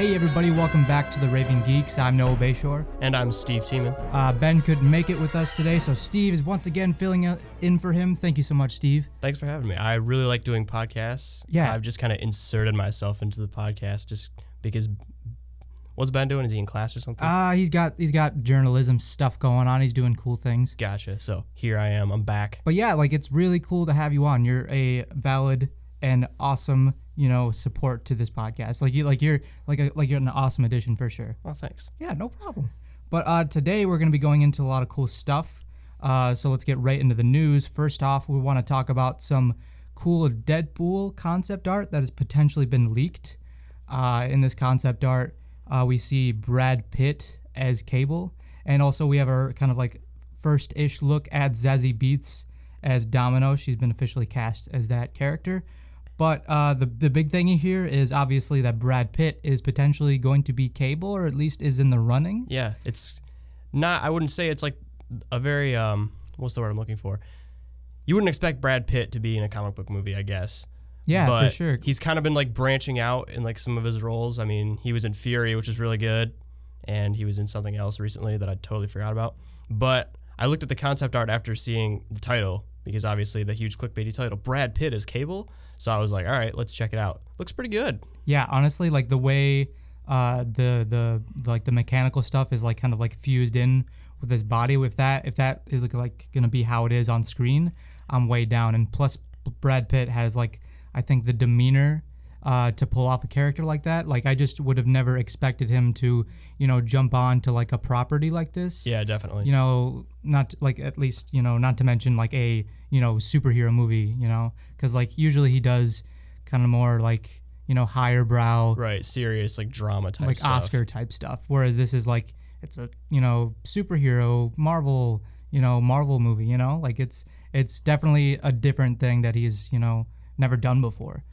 Hey everybody, welcome back to the Raving Geeks. I'm Noah Bayshore. And I'm Steve Tiemann. Uh, ben couldn't make it with us today, so Steve is once again filling in for him. Thank you so much, Steve. Thanks for having me. I really like doing podcasts. Yeah. I've just kind of inserted myself into the podcast just because. What's Ben doing? Is he in class or something? Uh, he's got he's got journalism stuff going on. He's doing cool things. gotcha. So here I am. I'm back. But yeah, like it's really cool to have you on. You're a valid and awesome, you know, support to this podcast. Like you like you're like a, like you're an awesome addition for sure. Well, thanks. Yeah, no problem. But uh, today we're going to be going into a lot of cool stuff. Uh, so let's get right into the news. First off, we want to talk about some cool Deadpool concept art that has potentially been leaked. Uh, in this concept art, uh, we see Brad Pitt as Cable, and also we have our kind of like first ish look at Zazie Beetz as Domino. She's been officially cast as that character. But uh, the the big thing here is obviously that Brad Pitt is potentially going to be Cable, or at least is in the running. Yeah, it's not. I wouldn't say it's like a very um. What's the word I'm looking for? You wouldn't expect Brad Pitt to be in a comic book movie, I guess. Yeah, but for sure. He's kind of been like branching out in like some of his roles. I mean, he was in Fury, which is really good, and he was in something else recently that I totally forgot about. But I looked at the concept art after seeing the title because obviously the huge clickbaity title, Brad Pitt is Cable. So I was like, all right, let's check it out. Looks pretty good. Yeah, honestly, like the way uh, the the like the mechanical stuff is like kind of like fused in with his body. If that if that is like, like gonna be how it is on screen, I'm way down. And plus, Brad Pitt has like I think the demeanor uh, to pull off a character like that. Like I just would have never expected him to, you know, jump on to like a property like this. Yeah, definitely. You know, not like at least you know, not to mention like a you know superhero movie. You know, because like usually he does kind of more like you know higher brow, right, serious like drama type like stuff. Oscar type stuff. Whereas this is like it's a you know superhero Marvel you know Marvel movie. You know, like it's it's definitely a different thing that he's you know never done before.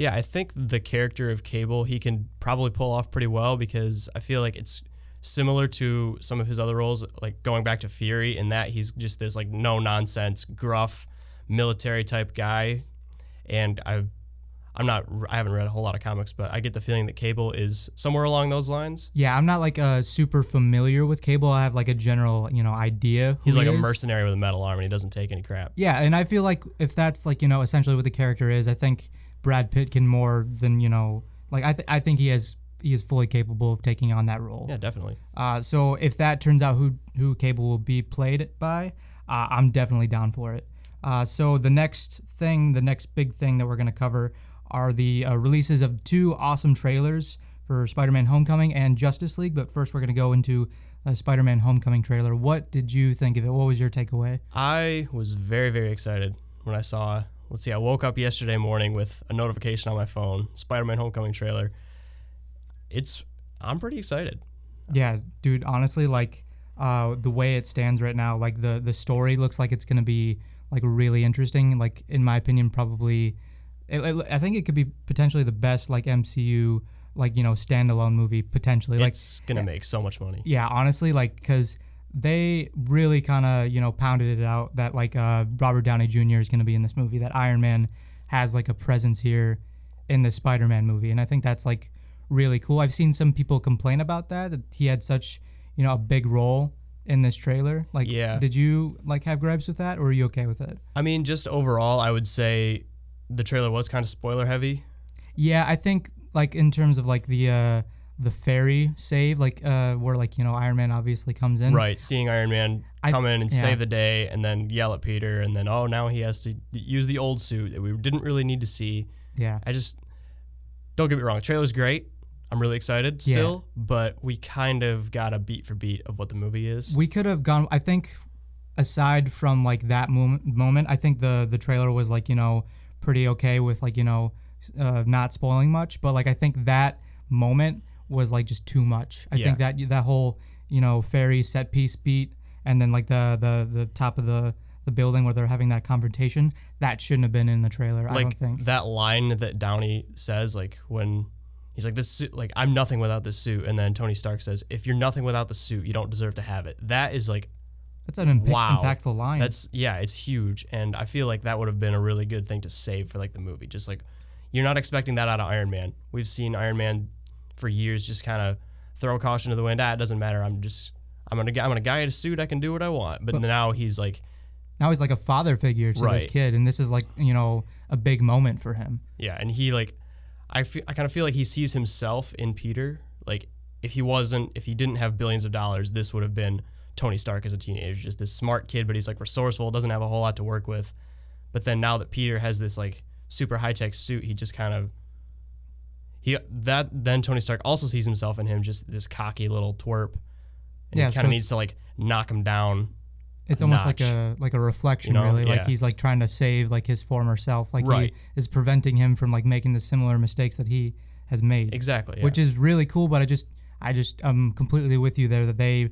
Yeah, I think the character of Cable he can probably pull off pretty well because I feel like it's similar to some of his other roles, like going back to Fury, in that he's just this like no nonsense, gruff, military type guy, and I've I'm not I haven't read a whole lot of comics, but I get the feeling that Cable is somewhere along those lines. Yeah, I'm not like uh, super familiar with Cable. I have like a general you know idea. He's like he a is. mercenary with a metal arm, and he doesn't take any crap. Yeah, and I feel like if that's like you know essentially what the character is, I think Brad Pitt can more than you know like I th- I think he has he is fully capable of taking on that role. Yeah, definitely. Uh, so if that turns out who who Cable will be played by, uh, I'm definitely down for it. Uh, so the next thing, the next big thing that we're gonna cover are the uh, releases of two awesome trailers for Spider-Man: Homecoming and Justice League. But first, we're gonna go into the Spider-Man: Homecoming trailer. What did you think of it? What was your takeaway? I was very, very excited when I saw. Let's see, I woke up yesterday morning with a notification on my phone Spider Man Homecoming trailer. It's, I'm pretty excited. Yeah, dude. Honestly, like uh, the way it stands right now, like the the story looks like it's gonna be like really interesting. Like in my opinion, probably, it, it- I think it could be potentially the best like MCU like you know standalone movie potentially. Like it's going to make so much money. yeah, honestly, like because they really kind of you know pounded it out that like uh, Robert Downey Jr. is gonna be in this movie. That Iron Man has like a presence here in the Spider-Man movie, and I think that's like really cool. I've seen some people complain about that that he had such you know a big role in this trailer. Like, Yeah. did you like have gripes with that, or are you okay with it? I mean, just overall, I would say the trailer was kind of spoiler heavy. Yeah, I think like in terms of like the uh, the ferry save, like uh, where like you know Iron Man obviously comes in. Right. Seeing Iron Man I- come in and yeah. save the day and then yell at Peter, and then, oh, now he has to use the old suit that we didn't really need to see. Yeah. I just, don't get me wrong, the trailer's great. I'm really excited Yeah. still, but we kind of got a beat for beat of what the movie is. we could have gone i think aside from like that moment, moment i think the the trailer was like you know pretty okay with like you know uh, not spoiling much but like i think that moment was like just too much i think that that whole you know ferry set piece beat and then like the the the top of the the building where they're having that confrontation that shouldn't have been in the trailer i don't think that line that Downey says, like when he's like, "This suit, like I'm nothing without this suit," and then Tony Stark says, "If you're nothing without the suit, you don't deserve to have it." That is like that's an imp- wow, impactful line That's yeah, it's huge, and I feel like that would have been a really good thing to save for like the movie. Just like you're not expecting that out of Iron Man. We've seen Iron Man for years just kind of throw caution to the wind. Ah, it doesn't matter. I'm just I'm gonna I'm gonna guy in a suit. I can do what I want. But, now he's like, Now he's like a father figure to this kid, and this is like you know a big moment for him. yeah, and he like, I feel I kind of feel like he sees himself in Peter. Like if he wasn't, if he didn't have billions of dollars, this would have been Tony Stark as a teenager, just this smart kid, but he's like resourceful, doesn't have a whole lot to work with. But then now that Peter has this like super high tech suit, he just kind of he that then Tony Stark also sees himself in him, just this cocky little twerp. And Yeah, he kind of it's- needs to like knock him down. It's almost like a like a reflection, You know? really. Like he's like trying to save like his former self. Like Right. he is preventing him from like making the similar mistakes that he has made. Exactly. Yeah. which is really cool. But I just, I just, I'm completely with you there that they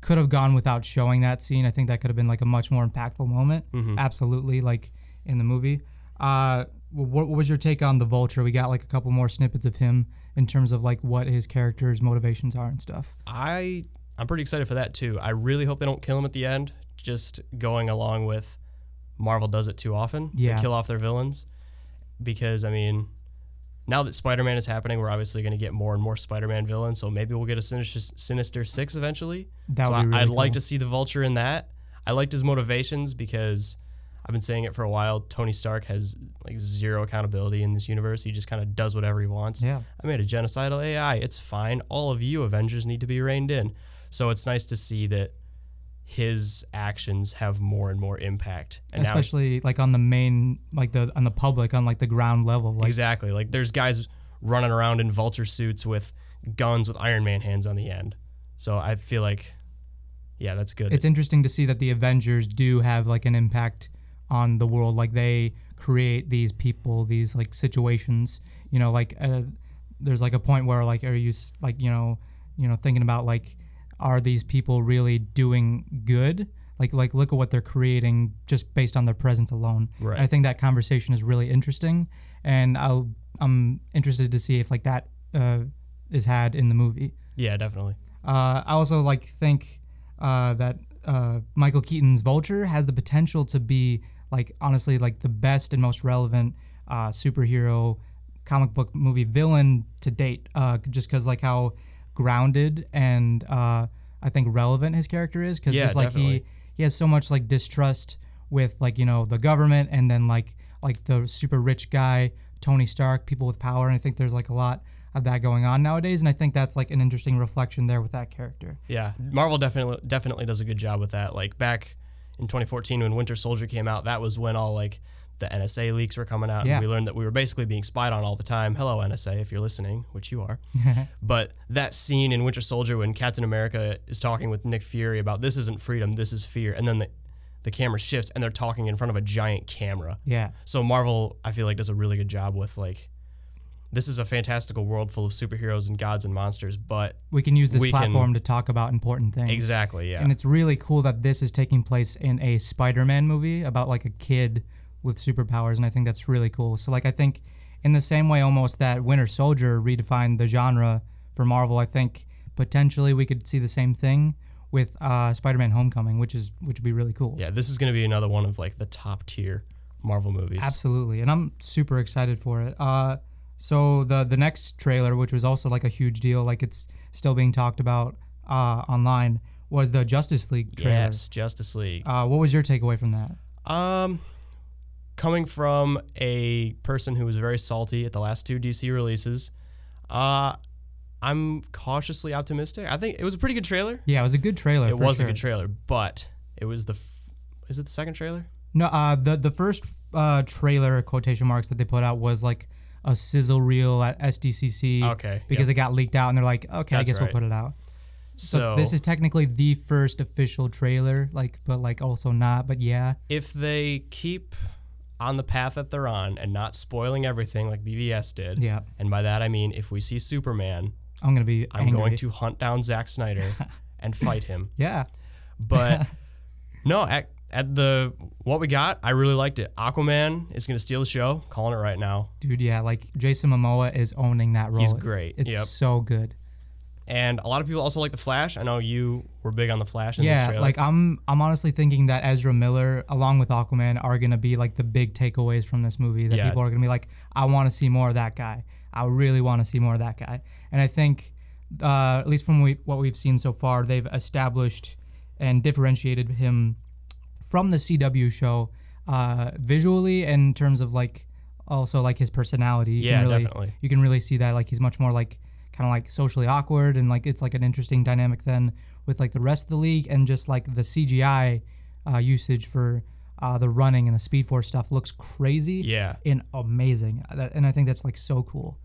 could have gone without showing that scene. I think that could have been like a much more impactful moment. Mm-hmm. Absolutely, like in the movie. Uh, what, what was your take on the Vulture? We got like a couple more snippets of him in terms of like what his character's motivations are and stuff. I I'm pretty excited for that too. I really hope they don't kill him at the end. Just going along with Marvel does it too often. Yeah. They kill off their villains. Because I mean, now that Spider-Man is happening, we're obviously going to get more and more Spider-Man villains. So maybe we'll get a Sinister, Sinister Six eventually. That so would be I, really I'd like to see the Vulture in that. I liked his motivations because I've been saying it for a while. Tony Stark has like zero accountability in this universe. He just kind of does whatever he wants. Yeah. I made a genocidal AI. It's fine. All of you Avengers need to be reined in. So it's nice to see that his actions have more and more impact. And Especially like on the main, like the on the public, on like the ground level. Like exactly like there's guys running around in vulture suits with guns with Iron Man hands on the end. So I feel like yeah, that's good. it's interesting to see that the Avengers do have like an impact on the world. Like they create these people, these like situations. You know, like uh, there's like a point where like are you like you know you know thinking about like are these people really doing good? Like like look at what they're creating just based on their presence alone. Right. I think that conversation is really interesting, and I'll I'm interested to see if like that uh, is had in the movie. yeah, definitely. Uh, I also like think uh, that uh, Michael Keaton's Vulture has the potential to be like honestly like the best and most relevant uh, superhero comic book movie villain to date. Uh, just because like how grounded and uh, I think relevant his character is. Because Yeah, just like he he has so much like distrust with like you know the government and then like like the super rich guy Tony Stark, people with power, and I think there's like a lot of that going on nowadays, and I think that's like an interesting reflection there with that character. Yeah, Marvel definitely definitely does a good job with that. Like back in 2014 when Winter Soldier came out, that was when all like the NSA leaks were coming out, Yeah. and we learned that we were basically being spied on all the time. Hello NSA, if you're listening, which you are. but that scene in Winter Soldier when Captain America is talking with Nick Fury about this isn't freedom, this is fear, and then the the camera shifts and they're talking in front of a giant camera. Yeah, So Marvel, I feel like, does a really good job with like. This is a fantastical world full of superheroes and gods and monsters, but we can use this We can- platform to talk about important things. exactly, yeah. And it's really cool that this is taking place in a Spider-Man movie about like a kid with superpowers, and I think that's really cool. So like I think in the same way almost that Winter Soldier redefined the genre for Marvel, I think potentially we could see the same thing with uh, Spider-Man: Homecoming, which is which would be really cool. Yeah, this is going to be another one of like the top tier Marvel movies. Absolutely, and I'm super excited for it. Uh, so the the next trailer, which was also like a huge deal, like it's still being talked about uh, online, was the Justice League trailer. Yes, Justice League. Uh, what was your takeaway from that? Um, coming from a person who was very salty at the last two DC releases, uh, I'm cautiously optimistic. I think it was a pretty good trailer. Yeah, it was a good trailer. It was sure. a good trailer, but it was the. F- is it the second trailer? No, uh, the the first uh, trailer quotation marks that they put out was like a sizzle reel at SDCC. Okay, Because it got leaked out, and they're like, okay, I guess right. we'll put it out. So This is technically the first official trailer, like, but like also not. But yeah, if they keep on the path that they're on and not spoiling everything like BVS did, yeah, and by that I mean if we see Superman, I'm gonna be I'm angry. going to hunt down Zack Snyder and fight him. Yeah, But no, at, at the what we got, I really liked it. Aquaman is going to steal the show. Calling it right now. dude. Yeah, like Jason Momoa is owning that role. He's great. It's Yep. so good. And a lot of people also like the Flash. I know you were big on the Flash in Yeah, trailer. like I'm I'm honestly thinking that Ezra Miller along with Aquaman are gonna be like the big takeaways from this movie that Yeah. people are gonna be like, I want to see more of that guy. I really want to see more of that guy. And I think, uh, at least from we, what we've seen so far, they've established and differentiated him from the CW show uh, visually and in terms of like also like his personality. You Yeah, can really, definitely. You can really see that like he's much more like kind of like socially awkward and like it's like an interesting dynamic then with like the rest of the league and just like the CGI uh, usage for uh, the running and the Speed Force stuff looks crazy Yeah. and amazing. And I think that's like so cool.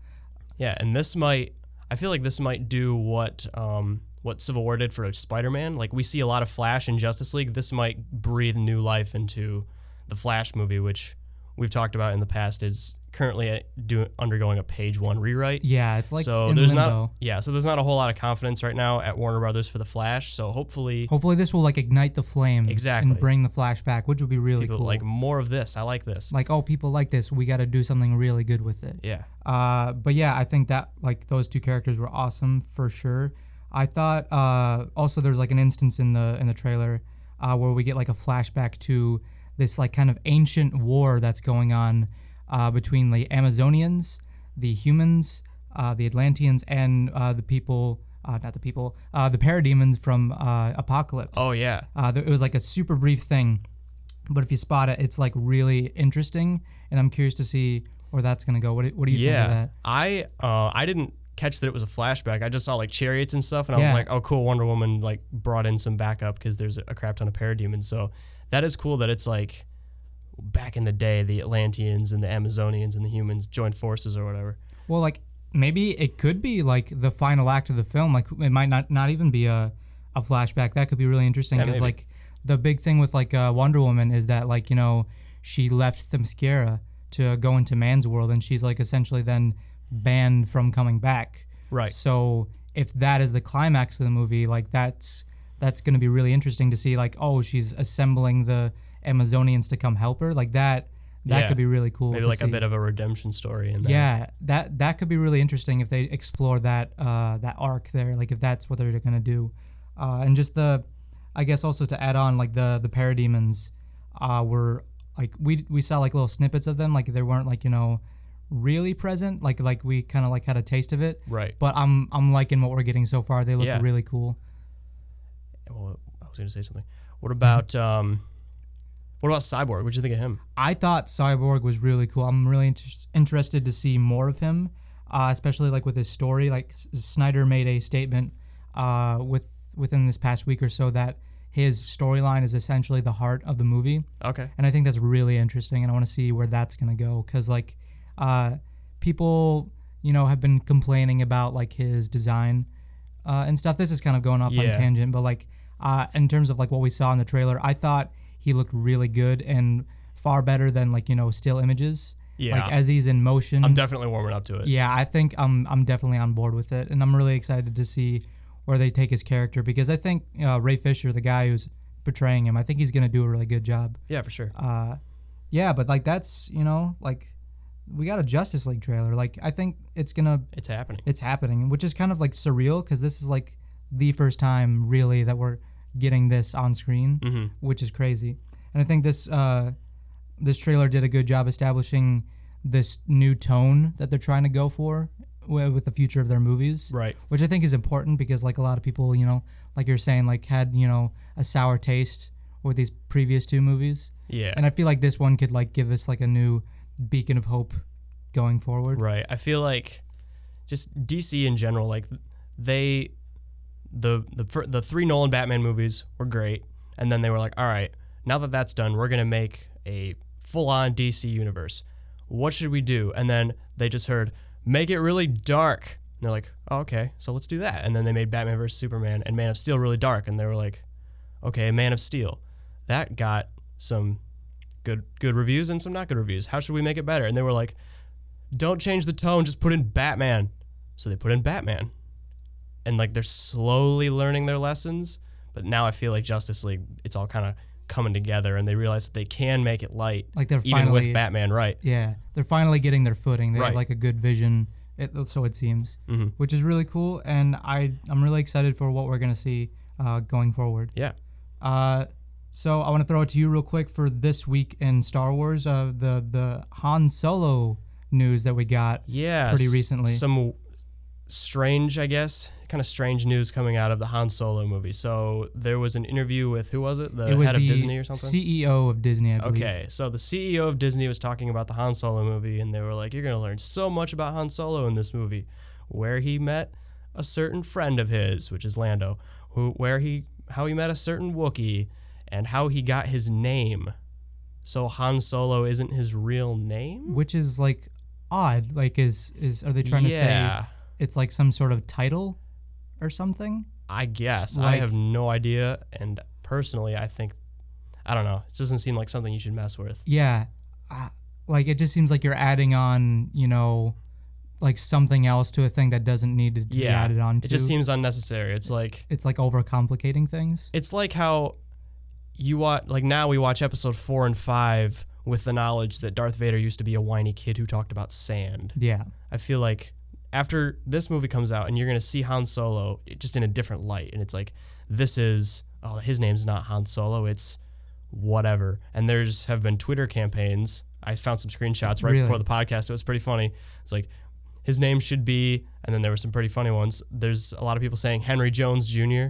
Yeah, and this might I feel like this might do what um what Civil War did for Spider-Man. Like we see a lot of Flash in Justice League. This might breathe new life into the Flash movie, which we've talked about in the past is currently uh, do, undergoing a page 1 rewrite. Yeah, it's like so there's limbo. not yeah, so there's not a whole lot of confidence right now at Warner Brothers for the Flash. So hopefully Hopefully this will like ignite the flame Exactly. and bring the Flash back, which would be really people cool. like more of this. I like this. like oh people like this, we got to do something really good with it. yeah. Uh, but yeah, I think that like those two characters were awesome for sure. I thought uh, also there's like an instance in the in the trailer uh, where we get like a flashback to this like kind of ancient war that's going on uh, between the Amazonians, the humans, uh, the Atlanteans, and uh, the people. Uh, not the people. Uh, the parademons from uh, Apocalypse. Oh yeah. Uh, th- it was like a super brief thing, but if you spot it, it's like really interesting, and I'm curious to see where that's gonna go. What do, what do you think of Yeah, that? I uh, I didn't catch that it was a flashback. I just saw like chariots and stuff, and I was like, oh, cool. Wonder Woman like brought in some backup because there's a crap ton of parademons. So that is cool that it's like back in the day, the Atlanteans and the Amazonians and the humans joined forces or whatever. Well, like maybe it could be like the final act of the film. Like it might not not even be a a flashback. That could be really interesting because maybe. like the big thing with like uh, Wonder Woman is that like you know she left Themyscira to go into man's world, and she's like essentially then banned from coming back. Right. So if that is the climax of the movie, like that's that's going to be really interesting to see. Like, oh, she's assembling the Amazonians to come help her. Like that, that Yeah. could be really cool. Maybe like a bit of a redemption story in there. Yeah, that that could be really interesting if they explore that uh, that arc there. Like if that's what they're going to do, uh, and just the, I guess also to add on like the the parademons, uh, were like we we saw like little snippets of them. Like they weren't like you know really present. Like like we kind of like had a taste of it. Right. But I'm I'm liking what we're getting so far. They look Yeah. really cool. Well, I was going to say something. What about um, what about Cyborg? What'd you think of him? I thought Cyborg was really cool. I'm really inter- interested to see more of him, uh, especially like with his story. Like S- Snyder made a statement uh, with within this past week or so that his storyline is essentially the heart of the movie, Okay. and I think that's really interesting. And I want to see where that's gonna go because like uh, people you know have been complaining about like his design uh, and stuff. This is kind of going off on a tangent, but like uh, in terms of like what we saw in the trailer, I thought he looked really good and far better than like you know still images. Yeah. Like as he's in motion. I'm definitely warming up to it. yeah, I think I'm I'm definitely on board with it, and I'm really excited to see where they take his character because I think uh, Ray Fisher, the guy who's portraying him, I think he's gonna do a really good job. Yeah, for sure. Uh, yeah, but like that's you know like we got a Justice League trailer. Like I think it's gonna It's happening. it's happening, which is kind of like surreal because this is like the first time really that we're getting this on screen, Mm-hmm. which is crazy. And I think this uh, this trailer did a good job establishing this new tone that they're trying to go for wi- with the future of their movies, Right. which I think is important because like a lot of people, you know, like you're saying, like had you know a sour taste with these previous two movies, Yeah. and I feel like this one could like give us like a new beacon of hope going forward. Right. I feel like just DC in general, like they, the the the three Nolan Batman movies were great, and then they were like, all right, now that that's done, we're gonna make a full on DC universe. What should we do? And then they just heard make it really dark. And they're like, oh, okay, so let's do that. And then they made Batman vs Superman and Man of Steel really dark, and they were like, okay, Man of Steel, that got some good good reviews and some not good reviews. How should we make it better? And they were like, don't change the tone, just put in Batman. So they put in Batman. And like they're slowly learning their lessons, but now I feel like Justice League, it's all kind of coming together and they realize that they can make it light Like they're even finally with Batman, right? Yeah, they're finally getting their footing. They have like a good vision, it, so it seems, Mm-hmm. which is really cool. And I I'm really excited for what we're gonna see uh, going forward. Yeah. Uh, so I want to throw it to you real quick for this week in Star Wars. Uh, the the Han Solo news that we got. Yeah, pretty recently. Some strange, I guess, kind of strange news coming out of the Han Solo movie. So there was an interview with who was it? The it was head of Disney or something. CEO of Disney, I believe. Okay, so the CEO of Disney was talking about the Han Solo movie, and they were like, "You're gonna learn so much about Han Solo in this movie, where he met a certain friend of his, which is Lando, who where he how he met a certain Wookiee, and how he got his name. So Han Solo isn't his real name. Which is like odd. Like, is is are they trying to say it's like some sort of title or something? I guess I have no idea, and personally, I think I don't know. It doesn't seem like something you should mess with. Yeah. Uh, like it just seems like you're adding on, you know, like something else to a thing that doesn't need to be Yeah, added on to. it just seems unnecessary. It's like it's like overcomplicating things. it's like how you watch like now we watch episode four and five with the knowledge that Darth Vader used to be a whiny kid who talked about sand. Yeah. I feel like after this movie comes out and you're gonna see Han Solo just in a different light, and it's like this is oh his name's not Han Solo, it's whatever. And there's have been Twitter campaigns. I found some screenshots right Really? before the podcast. It was pretty funny. It's like his name should be, and then there were some pretty funny ones. There's a lot of people saying Henry Jones Jr.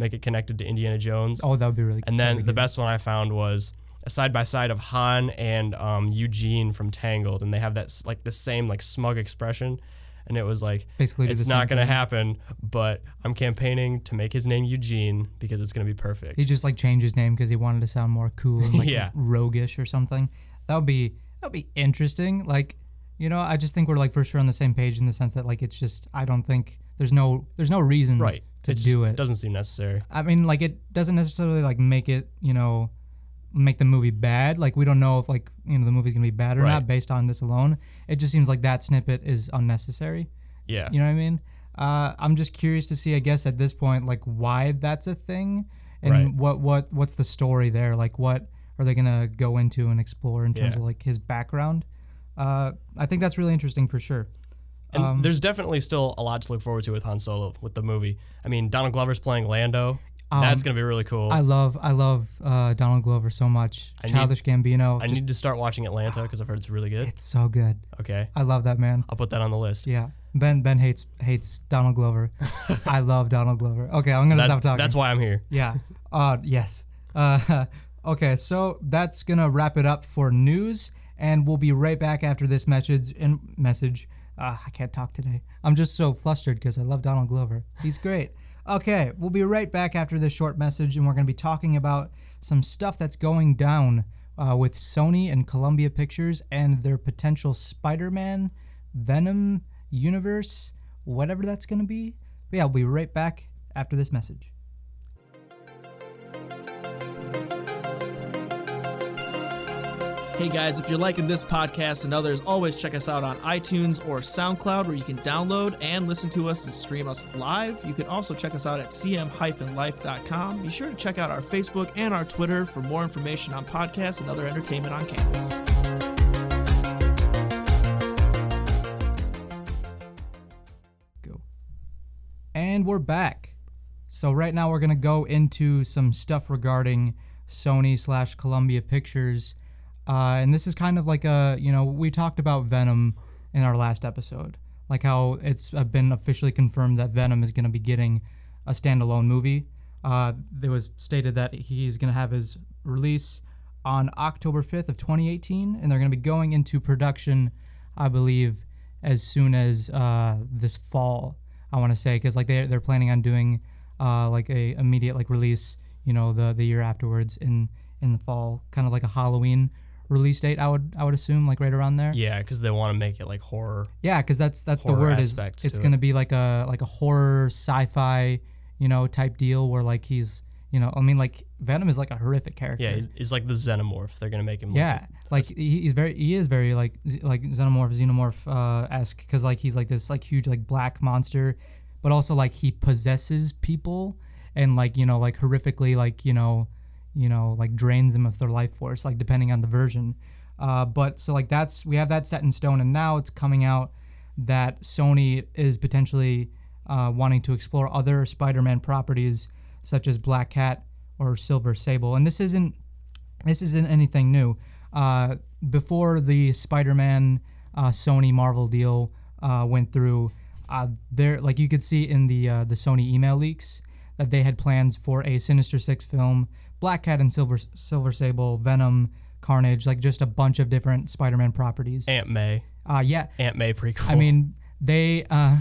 Make it connected to Indiana Jones. Oh, that would be really And then the good. best one I found was a side by side of Han and um, Eugene from Tangled, and they have that like the same like smug expression, and it was like Basically it's not going to happen, but I'm campaigning to make his name Eugene because it's going to be perfect. He just like changed his name because he wanted to sound more cool and like Yeah. roguish or something. That would be that would be interesting. Like, you know, I just think we're like for sure on the same page in the sense that like it's just I don't think there's no there's no reason right to it do it. doesn't seem necessary. I mean, like it doesn't necessarily like make it, you know, make the movie bad. Like we don't know if like you know the movie's gonna be bad or Right. not based on this alone. It just seems like that snippet is unnecessary. Yeah, You know what I mean? Uh, I'm just curious to see, I guess, at this point, like why that's a thing, and Right. what what what's the story there? Like, what are they gonna go into and explore in terms Yeah. of like his background? Uh, I think that's really interesting for sure. And um, there's definitely still a lot to look forward to with Han Solo with the movie. I mean, Donald Glover's playing Lando. That's going to be really cool. Um, I love I love uh, Donald Glover so much. need- Childish Gambino, I just- need to start watching Atlanta because I've heard it's really good. it's so good. Okay, I love that man. I'll put that on the list. Yeah. Ben Ben hates hates Donald Glover. I love Donald Glover. Okay, I'm gonna That- stop talking. That's why I'm here. Yeah. Uh yes. Uh okay, so that's gonna wrap it up for news, and we'll be right back after this message and message. Uh, I can't talk today. I'm just so flustered because I love Donald Glover. He's great. Okay, we'll be right back after this short message, and we're gonna be talking about some stuff that's going down uh, with Sony and Columbia Pictures and their potential Spider-Man, Venom universe, whatever that's gonna be. But yeah, we'll be right back after this message. Hey guys, if you're liking this podcast and others, always check us out on iTunes or SoundCloud where you can download and listen to us and stream us live. You can also check us out at cm-life.com. Be sure to check out our Facebook and our Twitter for more information on podcasts and other entertainment on campus. go. And we're back. So right now we're gonna go into some stuff regarding Sony slash Columbia Pictures, uh, and this is kind of like a you know we talked about Venom in our last episode, like how it's been officially confirmed that Venom is gonna be getting a standalone movie. Uh, it was stated that he's gonna have his release on October 5th of 2018, and they're gonna be going into production, I believe, as soon as uh, this fall. I want to say because like they they're planning on doing uh, like a immediate like release, you know, the the year afterwards in in the fall, kind of like a Halloween release date. I would I would assume like right around there. Yeah, because they want to make it like horror. Yeah, because that's that's the word is it's to gonna be like a like a horror sci-fi you know type deal where like he's you know I mean like Venom is like a horrific character. Yeah, he's, he's like the xenomorph. They're gonna make him. Yeah, like he- he's very he is very like like xenomorph xenomorph uh esque because like he's like this like huge like black monster, but also like he possesses people and like you know like horrifically like you know you know like drains them of their life force like depending on the version. Uh, but so like that's we have that set in stone and now it's coming out that Sony is potentially uh, wanting to explore other Spider-Man properties such as Black Cat or Silver Sable and this isn't this isn't anything new. Uh, before the Spider-Man uh, Sony Marvel deal uh, went through, uh, there like you could see in the the Sony email leaks that they had plans for a Sinister Six film, Black Cat and Silver Silver Sable, Venom, Carnage, like just a bunch of different Spider-Man properties. Aunt May. Uh, yeah, Aunt May prequel. I mean, they uh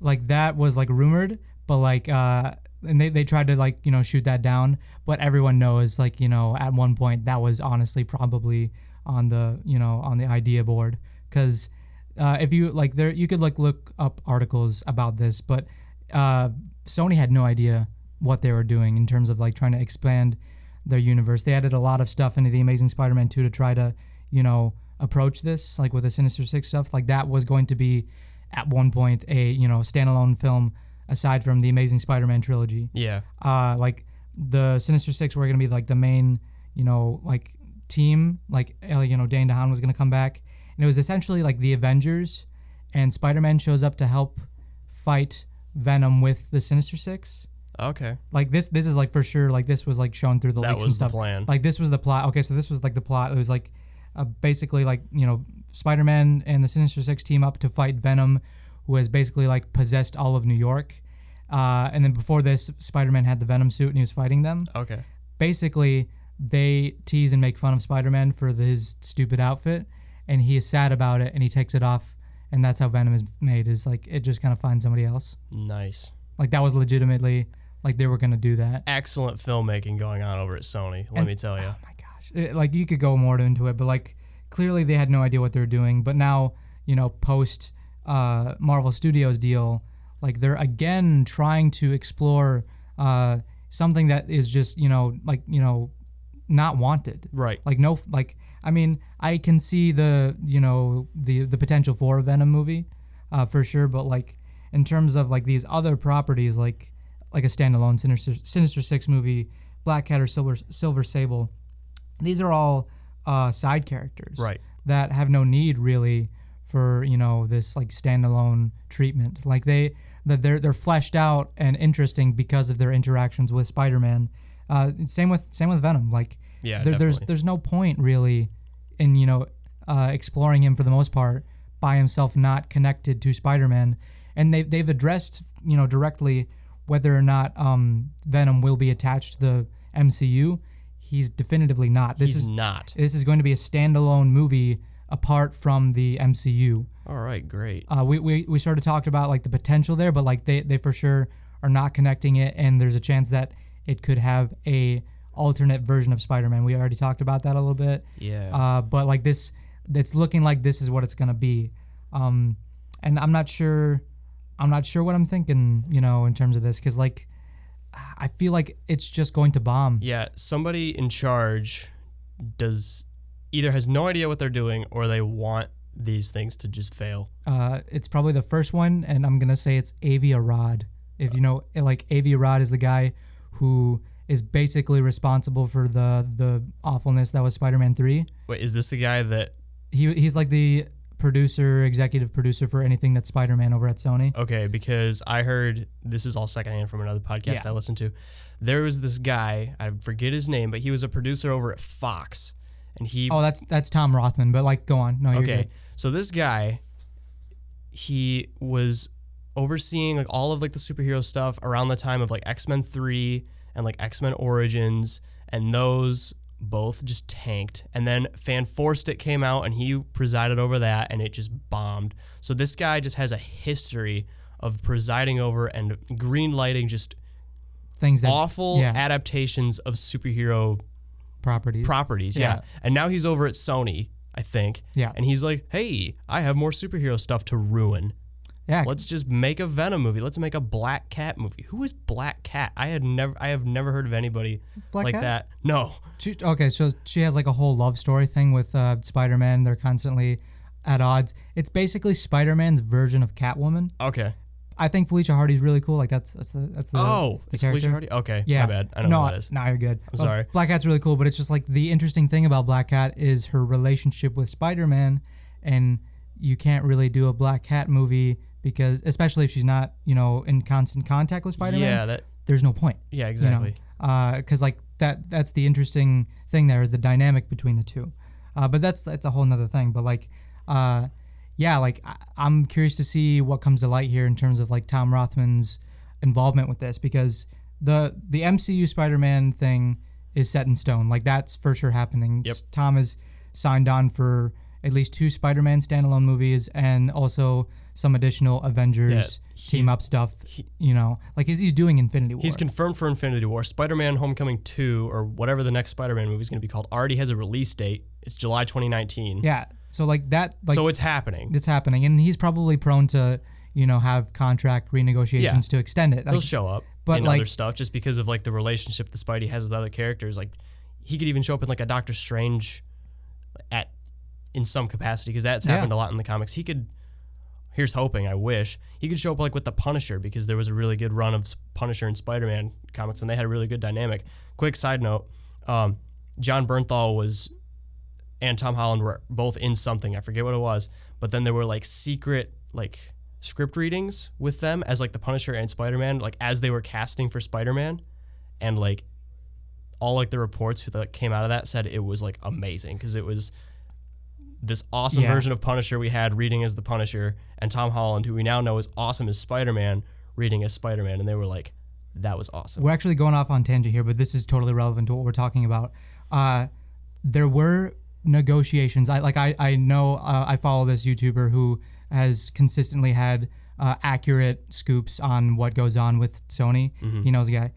like that was like rumored, but like uh and they, they tried to like, you know, shoot that down, but everyone knows like, you know, at one point that was honestly probably on the, you know, on the idea board cuz uh, if you like there you could like look up articles about this, but uh Sony had no idea what they were doing in terms of like trying to expand their universe. They added a lot of stuff into the Amazing Spider-Man 2 to try to, you know, approach this like with the Sinister Six stuff. Like that was going to be at one point a you know standalone film aside from the Amazing Spider-Man trilogy. yeah. Uh, like the Sinister Six were gonna be like the main you know like team. Like you know Dane DeHaan was gonna come back, and it was essentially like the Avengers, and Spider-Man shows up to help fight Venom with the Sinister Six. Okay. Like this, this is like for sure. Like this was like shown through the That leaks and was the stuff. plan. Like this was the plot. Okay, so this was like the plot. It was like uh, basically like you know Spider-Man and the Sinister Six team up to fight Venom, who has basically like possessed all of New York. Uh, and then before this, Spider-Man had the Venom suit and he was fighting them. Okay. Basically, they tease and make fun of Spider-Man for the, his stupid outfit, and he is sad about it and he takes it off, and that's how Venom is made. Is like it just kind of finds somebody else. Nice. Like that was legitimately like they were gonna do that. Excellent filmmaking going on over at Sony. Let me tell you. Oh my gosh. It- like you could go more into it, but like clearly they had no idea what they were doing. But now, you know, post uh, Marvel Studios deal, like they're again trying to explore uh, something that is just, you know, like, you know, not wanted. Right. Like no like I mean, I can see the, you know, the the potential for a Venom movie, uh, for sure, but like in terms of like these other properties like like a standalone Sinister Sinister 6 movie, Black Cat or Silver Silver Sable, these are all uh, side characters Right. that have no need really for you know this like standalone treatment. Like they that they're they're fleshed out and interesting because of their interactions with Spider-Man. Uh, same with same with Venom. Like Yeah, there, there's there's no point really in you know uh, exploring him for the most part by himself not connected to Spider-Man. And they they've addressed you know directly whether or not um, Venom will be attached to the MCU he's definitively not this He's is not. this is going to be a standalone movie apart from the MCU. All right. Great. Uh, we, we, we sort of talked about like the potential there, but like they, they for sure are not connecting it, and there's a chance that it could have a alternate version of Spider-Man. We already talked about that a little bit. Yeah. Uh, but like this, it's looking like this is what it's gonna be, um, and I'm not sure. I'm not sure what I'm thinking, you know, in terms of this, because like I feel like it's just going to bomb. Yeah, somebody in charge does either has no idea what they're doing or they want these things to just fail. Uh, it's probably the first one, and I'm gonna say it's Avi Arad. If you know, like Avi Arad is the guy who is basically responsible for the the awfulness that was Spider-Man Three. Wait, is this the guy that He he's like the producer, executive producer for anything that's Spider-Man over at Sony. Okay, because I heard this is all secondhand from another podcast Yeah. I listened to. There was this guy, I forget his name, but he was a producer over at Fox. And he Oh, that's that's Tom Rothman. But like, go on. No, you're Okay. good. So this guy he was overseeing like all of like the superhero stuff around the time of like X-Men 3 and like X-Men Origins and those both just tanked. And then Fan Forced It came out and he presided over that and it just bombed. So this guy just has a history of presiding over and green lighting just Things that awful yeah. adaptations of superhero properties. properties. Yeah. Yeah. And now he's over at Sony, I think. Yeah. And he's like, hey, I have more superhero stuff to ruin. Yeah, Let's just make a Venom movie. Let's make a Black Cat movie. Who is Black Cat? I had never I have never heard of anybody Black like Cat? that. No. She, okay, so she has like a whole love story thing with uh, Spider-Man. They're constantly at odds. It's basically Spider-Man's version of Catwoman. Okay. I think Felicia Hardy's really cool. Like that's that's the that's the Oh, the it's Felicia Hardy? Okay. Yeah, My bad. I know no, who that is. No, you're good. I'm sorry. Black Cat's really cool, but it's just like the interesting thing about Black Cat is her relationship with Spider-Man, and you can't really do a Black Cat movie because, especially if she's not, you know, in constant contact with Spider-Man. Yeah, that There's no point. yeah, You exactly. know, because like that that's the interesting thing there is the dynamic between the two. Uh, but that's that's a whole nother thing. But like, uh, yeah, like I, I'm curious to see what comes to light here in terms of like Tom Rothman's involvement with this because the the MCU Spider-Man thing is set in stone. Like that's for sure happening. Yep. Tom is signed on for at least two Spider-Man standalone movies and also some additional Avengers Yeah, team up stuff. you know, like is he's doing Infinity War? He's confirmed for Infinity War. Spider-Man: Homecoming 2 or whatever the next Spider-Man movie is going to be called already has a release date. It's July 2019. yeah. So like that like so it's happening. it's happening and he's probably prone to, you know, have contract renegotiations Yeah. to extend it. Like, He'll show up but, in like- other stuff just because of like the relationship that Spidey has with other characters. Like he could even show up in like a Doctor Strange at in some capacity because that's Yeah. happened a lot in the comics. He could here's hoping, I wish. He could show up like with the Punisher because there was a really good run of Punisher and Spider-Man comics and they had a really good dynamic. Quick side note, um, Jon Bernthal was and Tom Holland were both in something. I forget what it was, but then there were like secret like script readings with them as like the Punisher and Spider-Man, like as they were casting for Spider-Man, and like all like the reports that came out of that said it was like amazing because it was this awesome Yeah. version of Punisher we had reading as the Punisher, and Tom Holland, who we now know is awesome as Spider-Man, reading as Spider-Man, and they were like, that was awesome. we're actually going off on tangent here, but this is totally relevant to what we're talking about. Uh, there were negotiations. I like I I know uh, I follow this YouTuber who has consistently had uh, accurate scoops on what goes on with Sony. He knows the guy.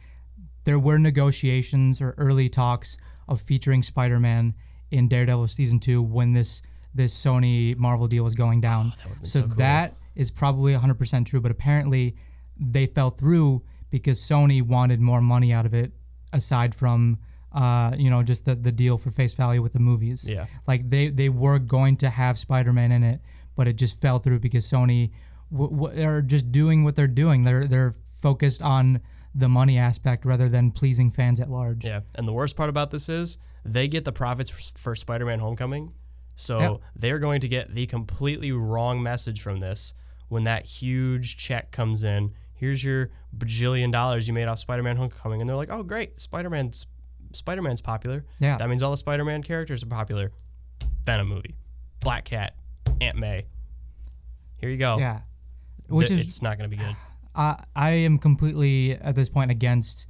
There were negotiations or early talks of featuring Spider-Man in Daredevil season two when this this Sony Marvel deal was going down. so so cool. that is probably 100% true, but apparently they fell through because Sony wanted more money out of it aside from uh, you know just the, the deal for face value with the movies. Yeah. Like they they were going to have Spider-Man in it, but it just fell through because Sony w- w- are just doing what they're doing. They're they're focused on the money aspect rather than pleasing fans at large. Yeah, and the worst part about this is they get the profits for, for Spider-Man: Homecoming, so Yep. they're going to get the completely wrong message from this when that huge check comes in. Here's your bajillion dollars you made off Spider-Man: Homecoming, and they're like, "Oh, great, Spider-Man's Spider-Man's popular. Yeah. that means all the Spider-Man characters are popular." Venom movie, Black Cat, Aunt May. Here you go. Yeah. Which Th- is it's not going to be good. I I am completely at this point against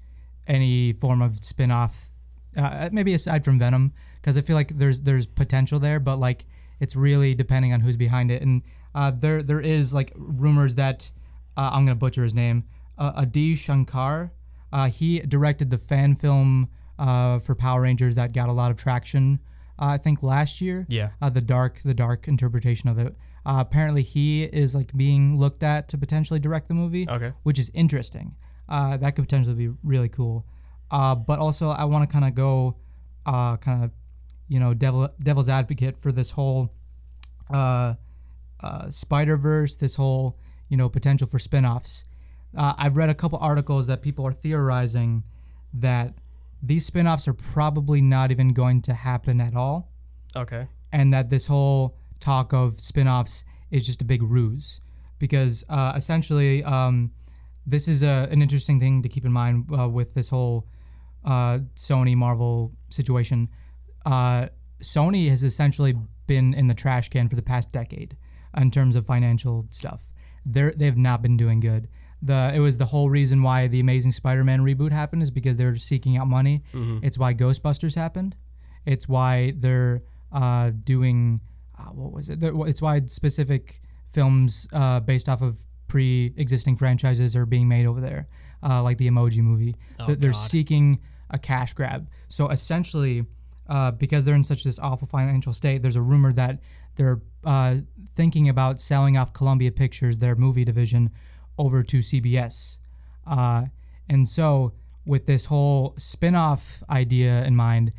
any form of spin-off uh, maybe aside from Venom because I feel like there's there's potential there but like it's really depending on who's behind it and uh, there there is like rumors that uh, I'm gonna butcher his name uh, Adi Shankar uh, he directed the fan film uh, for Power Rangers that got a lot of traction uh, I think last year Yeah. uh, the dark the dark interpretation of it uh, apparently he is like being looked at to potentially direct the movie Okay. which is interesting. Uh, that could potentially be really cool. Uh, but also, I want to kind of go, uh, kind of, you know, devil devil's advocate for this whole uh, uh, Spider Verse, this whole you know potential for spin-offs. Uh, I've read a couple articles that people are theorizing that these spin-offs are probably not even going to happen at all Okay. and that this whole talk of spin-offs is just a big ruse because uh, essentially um, this is a, an interesting thing to keep in mind uh, with this whole uh, Sony Marvel situation. Uh, Sony has essentially been in the trash can for the past decade in terms of financial stuff. They're, they've not been doing good. The, it was the whole reason why the Amazing Spider-Man reboot happened is because they were seeking out money. It's why Ghostbusters happened. It's why they're uh, doing uh, what was it? It's why specific films uh, based off of pre-existing franchises are being made over there, uh, like the Emoji Movie. They're- they're God. seeking a cash grab. So essentially, uh, because they're in such this awful financial state, there's a rumor that they're uh, thinking about selling off Columbia Pictures, their movie division, over to CBS. Uh, and so, with this whole spin-off idea in mind,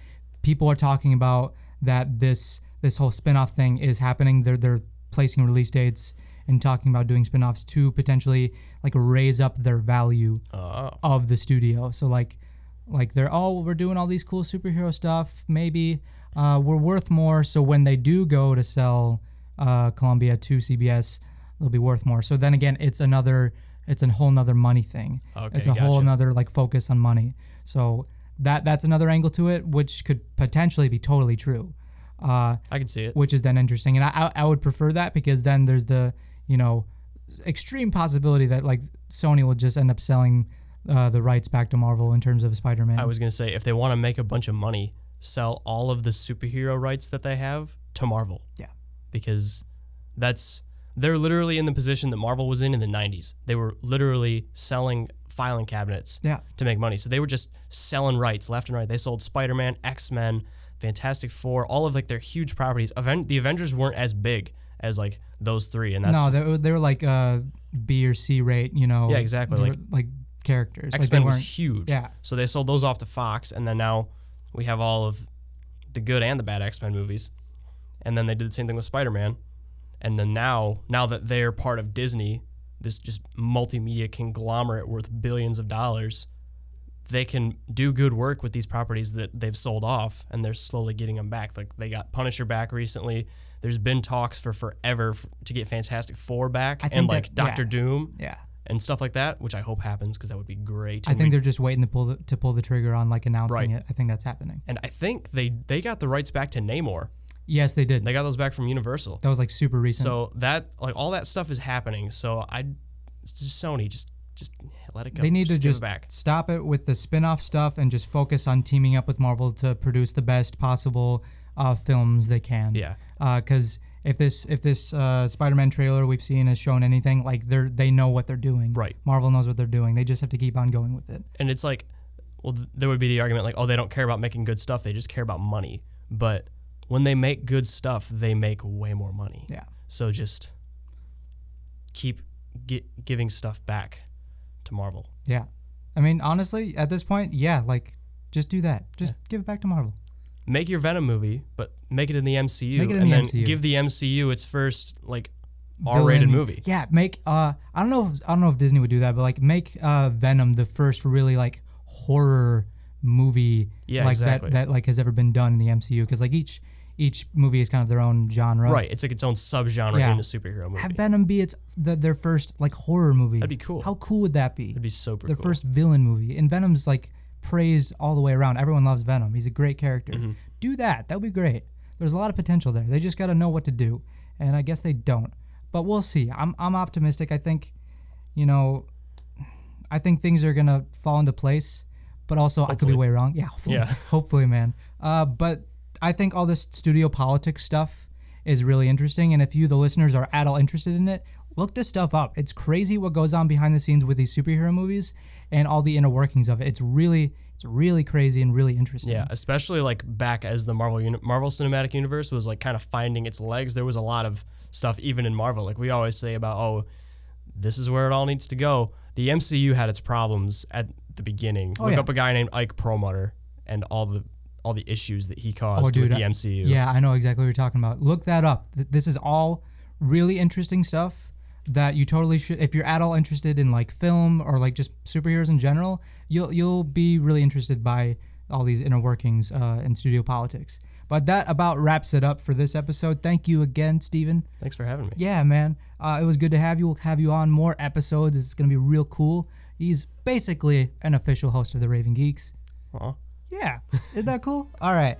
people are talking about that this this whole spin-off thing is happening. They're they're placing release dates and talking about doing spin-offs to potentially like raise up their value Oh. of the studio. So like like they're oh we're doing all these cool superhero stuff. Maybe uh, we're worth more. So when they do go to sell uh, Columbia to CBS, they'll be worth more. So then again, it's another it's a whole nother money thing. Okay, it's a whole gotcha. another like focus on money. So that that's another angle to it, which could potentially be totally true. uh, I can see it. which is then interesting. And I I would prefer that because then there's the you know extreme possibility that like Sony will just end up selling uh, the rights back to Marvel in terms of Spider-Man. I was gonna say if they want to make a bunch of money, sell all of the superhero rights that they have to Marvel. Yeah. Because that's they're literally in the position that Marvel was in in the 90s. They were literally selling filing cabinets Yeah. to make money. So they were just selling rights left and right. They sold Spider-Man, X-Men, Fantastic Four, all of like their huge properties. Aven- the Avengers weren't as big as like those three, and that's no, they, were- they were like uh, B or C rate, you know. Yeah, exactly, they like- were, like characters. X Men was huge. Yeah. So they sold those off to Fox, and then now we have all of the good and the bad X Men movies. And then they did the same thing with Spider Man. And then now, now that they're part of Disney, this just multimedia conglomerate worth billions of dollars, they can do good work with these properties that they've sold off, and they're slowly getting them back. Like they got Punisher back recently. There's been talks for forever f- to get Fantastic Four back and like that- Doctor yeah. Doom Yeah. And stuff like that, which I hope happens because that would be great. I And think we- they're just waiting to pull the, to pull the trigger on like announcing Right. it. I think that's happening. And I think they they got the rights back to Namor. Yes, they did. They got those back from Universal. that was like super recent. So that like all that stuff is happening. So I just Sony just just let it go. they need to just it stop it with the spin-off stuff and just focus on teaming up with Marvel to produce the best possible uh, films they can. Yeah. Because if this if this uh, Spider-Man trailer we've seen has shown anything, like they're they know what they're doing. Right. Marvel knows what they're doing. They just have to keep on going with it. And it's like well th- there would be the argument like oh they don't care about making good stuff. They just care about money. But when they make good stuff, they make way more money. Yeah. So just keep gi- giving stuff back to Marvel. Yeah. I mean, honestly, at this point, yeah, like just do that. Just give it back to Marvel. Make your Venom movie, but make it in the MCU, Make it in and the then MCU. give the MCU its first like R-rated villain- movie. Yeah, make uh I don't know if, I don't know if Disney would do that, but like make uh Venom the first really like horror movie Yeah, like exactly. that that like has ever been done in the MCU cuz like each each movie is kind of their own genre. Right, it's like its own subgenre Yeah. in a superhero movie. Have Venom be its the, their first like horror movie. That'd be cool. How cool would that be? It'd be super their cool. first villain movie. And Venom's like praised all the way around. Everyone loves Venom. He's a great character. Mm-hmm. Do that. That would be great. There's a lot of potential there. They just got to know what to do. And I guess they don't. But we'll see. I'm I'm optimistic. I think you know I think things are going to fall into place, but also I could be way wrong. Yeah, hopefully. Yeah. hopefully, man. Uh but I think all this studio politics stuff is really interesting and if you the listeners are at all interested in it, look this stuff up. It's crazy what goes on behind the scenes with these superhero movies and all the inner workings of it. It's really it's really crazy and really interesting. Yeah, especially like back as the Marvel uni- Marvel Cinematic Universe was like kind of finding its legs. There was a lot of stuff even in Marvel. Like we always say about oh, this is where it all needs to go. The MCU had its problems at the beginning. Oh, look Oh, yeah. up a guy named Ike Perlmutter and all the all the issues that he Oh, caused dude, with the MCU. Yeah, I know exactly what you're talking about. Look that up. Th- This is all really interesting stuff that you totally should. If you're at all interested in like film or like just superheroes in general, you'll you'll be really interested by all these inner workings uh, in studio politics. But that about wraps it up for this episode. Thank you again, Steven. Thanks for having me. Yeah, man. Uh, it was good to have you. We'll have you on more episodes. It's gonna be real cool. He's basically an official host of the Raven Geeks. Aw. Yeah. Isn't that cool? All right.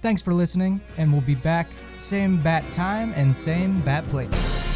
Thanks for listening, and we'll be back same bat time and same bat place.